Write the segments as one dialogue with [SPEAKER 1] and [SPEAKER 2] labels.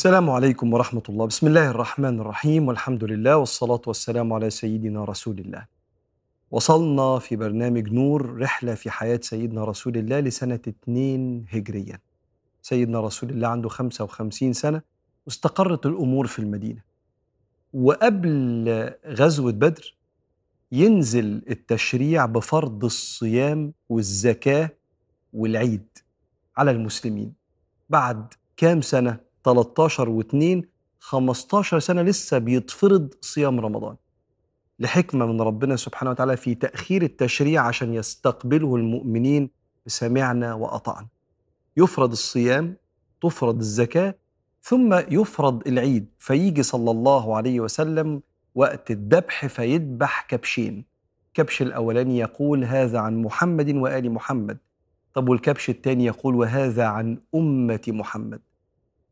[SPEAKER 1] السلام عليكم ورحمة الله. بسم الله الرحمن الرحيم. والحمد لله والصلاة والسلام على سيدنا رسول الله. وصلنا في برنامج نور رحلة في حياة سيدنا رسول الله لسنة 2 هجريا. سيدنا رسول الله عنده 55 سنة واستقرت الأمور في المدينة. وقبل غزوة بدر ينزل التشريع بفرض الصيام والزكاة والعيد على المسلمين. بعد كام سنة 13 و2 15 سنة لسه بيتفرض صيام رمضان. لحكمة من ربنا سبحانه وتعالى في تأخير التشريع عشان يستقبله المؤمنين بسمعنا وأطعنا. يفرض الصيام تفرض الزكاة ثم يفرض العيد فيجي صلى الله عليه وسلم وقت الذبح فيذبح كبشين. كبش الأولاني يقول هذا عن محمد وآل محمد. طب والكبش الثاني يقول وهذا عن أمة محمد.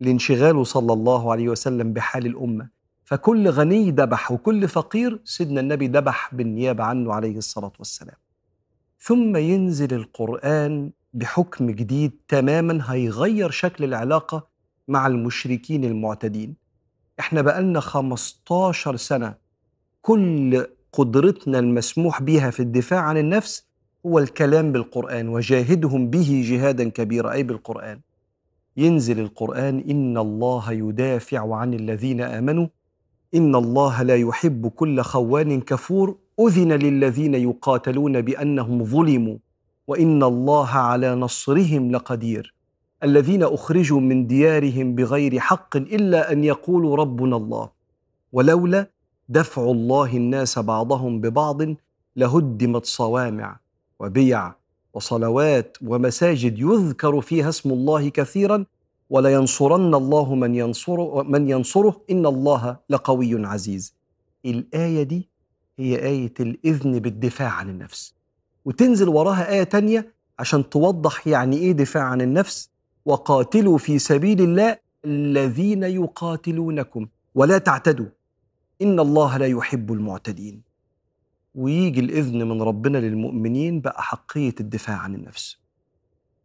[SPEAKER 1] لانشغاله صلى الله عليه وسلم بحال الأمة. فكل غني ذبح وكل فقير سيدنا النبي ذبح بالنيابة عنه عليه الصلاة والسلام. ثم ينزل القرآن بحكم جديد تماما هيغير شكل العلاقة مع المشركين المعتدين. إحنا بقالنا 15 سنة كل قدرتنا المسموح بها في الدفاع عن النفس هو الكلام بالقرآن وجاهدهم به جهادا كبيرا أي بالقرآن. ينزل القرآن إن الله يدافع عن الذين آمنوا إن الله لا يحب كل خوان كفور أذن للذين يقاتلون بأنهم ظلموا وإن الله على نصرهم لقدير. الذين أخرجوا من ديارهم بغير حق إلا أن يقولوا ربنا الله. ولولا دفع الله الناس بعضهم ببعض لهدمت صوامع وبيع وصلوات ومساجد يذكر فيها اسم الله كثيرا ولينصرن الله من ينصره من ينصره إن الله لقوي عزيز. الآية دي هي آية الإذن بالدفاع عن النفس. وتنزل وراها آية تانية عشان توضح يعني إيه دفاع عن النفس وقاتلوا في سبيل الله الذين يقاتلونكم ولا تعتدوا إن الله لا يحب المعتدين. ويجي الإذن من ربنا للمؤمنين باحقيه الدفاع عن النفس.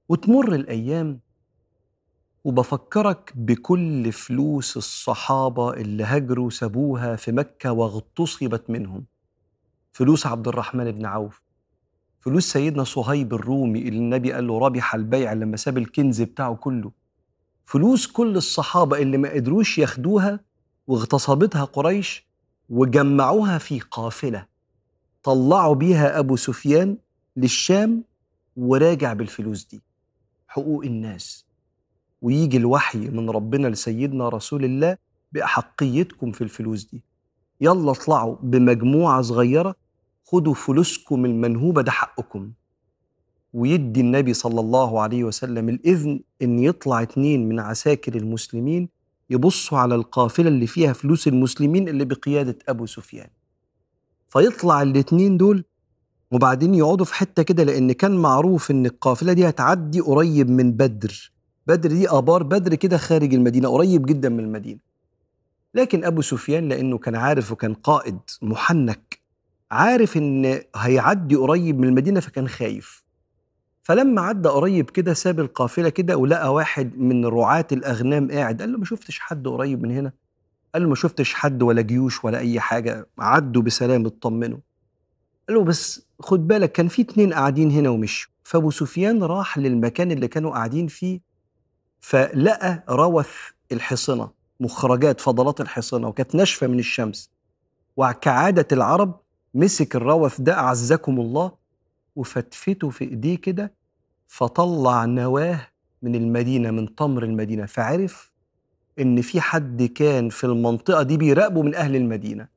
[SPEAKER 1] وتمر الأيام وبفكرك بكل فلوس الصحابة اللي هجروا سابوها في مكة واغتصبت منهم. فلوس عبد الرحمن بن عوف فلوس سيدنا صهيب الرومي اللي النبي قال له ربح البيع لما ساب الكنز بتاعه كله. فلوس كل الصحابة اللي ما قدروش ياخدوها واغتصبتها قريش وجمعوها في قافلة. طلعوا بيها أبو سفيان للشام وراجع بالفلوس دي. حقوق الناس. ويجي الوحي من ربنا لسيدنا رسول الله بأحقيتكم في الفلوس دي. يلا اطلعوا بمجموعة صغيرة خدوا فلوسكم المنهوبة ده حقكم. ويدي النبي صلى الله عليه وسلم الإذن إن يطلع اتنين من عساكر المسلمين يبصوا على القافلة اللي فيها فلوس المسلمين اللي بقيادة أبو سفيان. فيطلع الاتنين دول وبعدين يقعدوا في حتة كده لأن كان معروف إن القافلة دي هتعدي قريب من بدر. بدر دي آبار بدر كده خارج المدينة قريب جدا من المدينة. لكن أبو سفيان لأنه كان عارف وكان قائد محنك عارف إن هيعدي قريب من المدينة فكان خايف. فلما عدى قريب كده ساب القافلة كده ولقى واحد من رعاة الأغنام قاعد قال له ما شفتش حد قريب من هنا؟ قال له ما شفتش حد ولا جيوش ولا أي حاجة. عدوا بسلام اطمنوا. قال له بس خد بالك كان في اتنين قاعدين هنا ومشوا. فأبو سفيان راح للمكان اللي كانوا قاعدين فيه فلقى روث الحصنة مخرجات فضلات الحصنة وكانت ناشفة من الشمس. وكعادة العرب مسك الروث ده أعزكم الله وفتفته في إيديه كده فطلع نواه من المدينة من تمر المدينة. فعرف إن في حد كان في المنطقة دي بيراقبه من أهل المدينة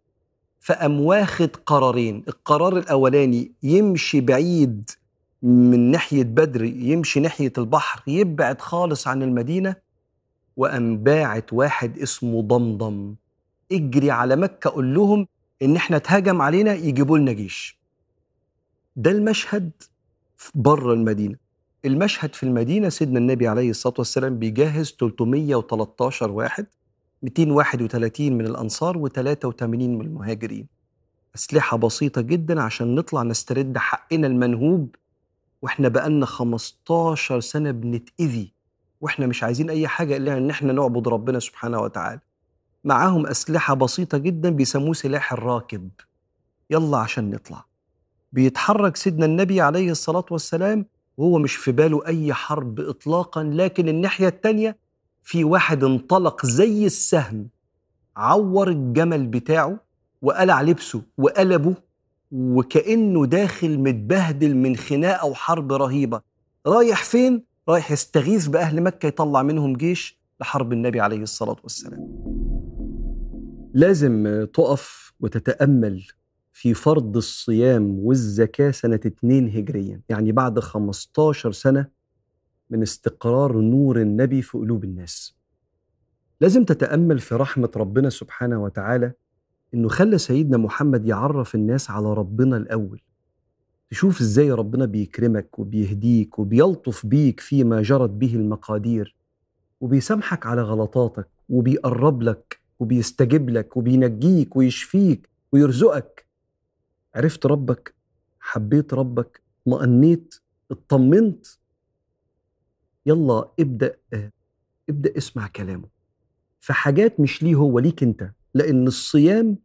[SPEAKER 1] فقام واخد قرارين القرار الأولاني يمشي بعيد من ناحية بدر يمشي ناحية البحر يبعد خالص عن المدينة وقام باعت واحد اسمه ضمضم. اجري على مكة قول لهم إن إحنا اتهجم علينا يجيبوا لنا جيش. ده المشهد بره المدينة. المشهد في المدينة سيدنا النبي عليه الصلاة والسلام بيجهز 313 واحد 231 من الأنصار و83 من المهاجرين. أسلحة بسيطة جدا عشان نطلع نسترد حقنا المنهوب وإحنا بقالنا 15 سنة بنتأذي وإحنا مش عايزين أي حاجة إلا إن إحنا نعبد ربنا سبحانه وتعالى. معاهم أسلحة بسيطة جدا بيسموه سلاح الراكب. يلا عشان نطلع. بيتحرك سيدنا النبي عليه الصلاة والسلام وهو مش في باله أي حرب اطلاقا لكن الناحية التانية في واحد انطلق زي السهم عور الجمل بتاعه وقلع لبسه وقلبه وكأنه داخل متبهدل من خناقة وحرب رهيبة. رايح فين؟ رايح يستغيث بأهل مكة يطلع منهم جيش لحرب النبي عليه الصلاة والسلام. لازم تقف وتتأمل في فرض الصيام والزكاة سنة 2 هجريا. يعني بعد 15 سنة من استقرار نور النبي في قلوب الناس. لازم تتأمل في رحمة ربنا سبحانه وتعالى إنه خلى سيدنا محمد يعرف الناس على ربنا الأول. تشوف إزاي ربنا بيكرمك وبيهديك وبيلطف بيك فيما جرت به المقادير وبيسامحك على غلطاتك وبيقرب لك وبيستجيب لك وبينجيك ويشفيك ويرزقك. عرفت ربك حبيت ربك مأنيت اطمنت. يلا ابدأ ابدأ اسمع كلامه. فحاجات مش ليه هو ليك انت. لأن الصيام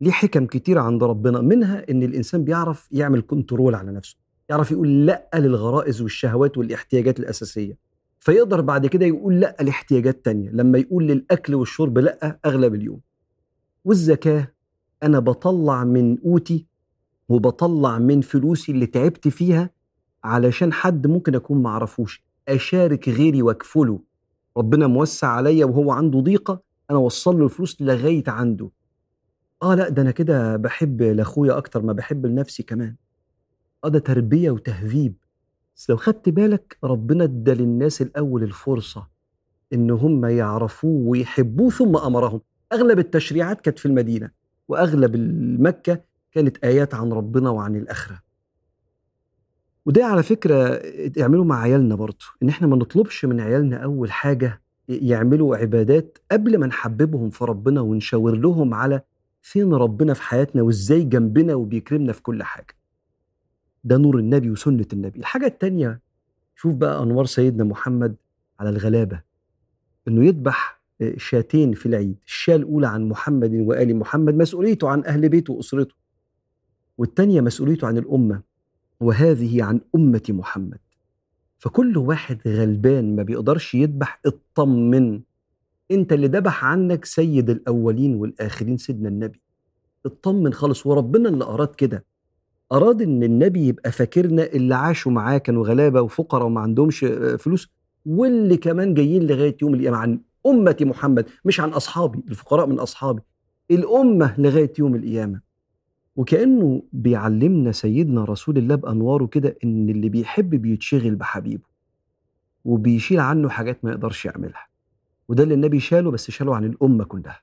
[SPEAKER 1] ليه حكم كتير عند ربنا منها إن الإنسان بيعرف يعمل كنترول على نفسه. يعرف يقول لأ للغرائز والشهوات والاحتياجات الأساسية. فيقدر بعد كده يقول لأ لاحتياجات تانية. لما يقول للأكل والشرب لأ أغلب اليوم. والزكاة أنا بطلع من قوتي وبطلع من فلوسي اللي تعبت فيها علشان حد ممكن أكون معرفوش أشارك غيري وأكفله. ربنا موسع عليا وهو عنده ضيقة أنا أوصل له الفلوس لغاية عنده. آه لأ ده أنا كده بحب لأخويا أكتر ما بحب لنفسي كمان. آه ده تربية وتهذيب. بس لو خدت بالك ربنا ادى للناس الأول الفرصة إن هم يعرفوه ويحبوه ثم أمرهم. أغلب التشريعات كانت في المدينة وأغلب المكة كانت آيات عن ربنا وعن الآخرة. وده على فكرة اعملوا مع عيالنا برضه إن إحنا ما نطلبش من عيالنا أول حاجة يعملوا عبادات قبل ما نحببهم في ربنا ونشاور لهم على فين ربنا في حياتنا وإزاي جنبنا وبيكرمنا في كل حاجة. ده نور النبي وسنة النبي. الحاجة التانية شوف بقى أنوار سيدنا محمد على الغلابة إنه يذبح شاتين في العيد الشاة الأولى عن محمد وآل محمد مسؤوليته عن أهل بيته وأسرته. والتانية مسؤوليته عن الأمة وهذه عن أمة محمد. فكل واحد غلبان ما بيقدرش يذبح اطمن. أنت اللي ذبح عنك سيد الأولين والآخرين سيدنا النبي. اطمن خالص وربنا اللي أراد كده. أراد إن النبي يبقى فاكرنا اللي عاشوا معاه كانوا غلابة وفقراء وما عندهمش فلوس واللي كمان جايين لغاية يوم القيامة عن أمة محمد مش عن أصحابي الفقراء من أصحابي. الأمة لغاية يوم القيامة. وكأنه بيعلمنا سيدنا رسول الله بأنواره كده إن اللي بيحب بيتشغل بحبيبه وبيشيل عنه حاجات ما يقدرش يعملها وده اللي النبي شاله بس شاله عن الأمة كلها.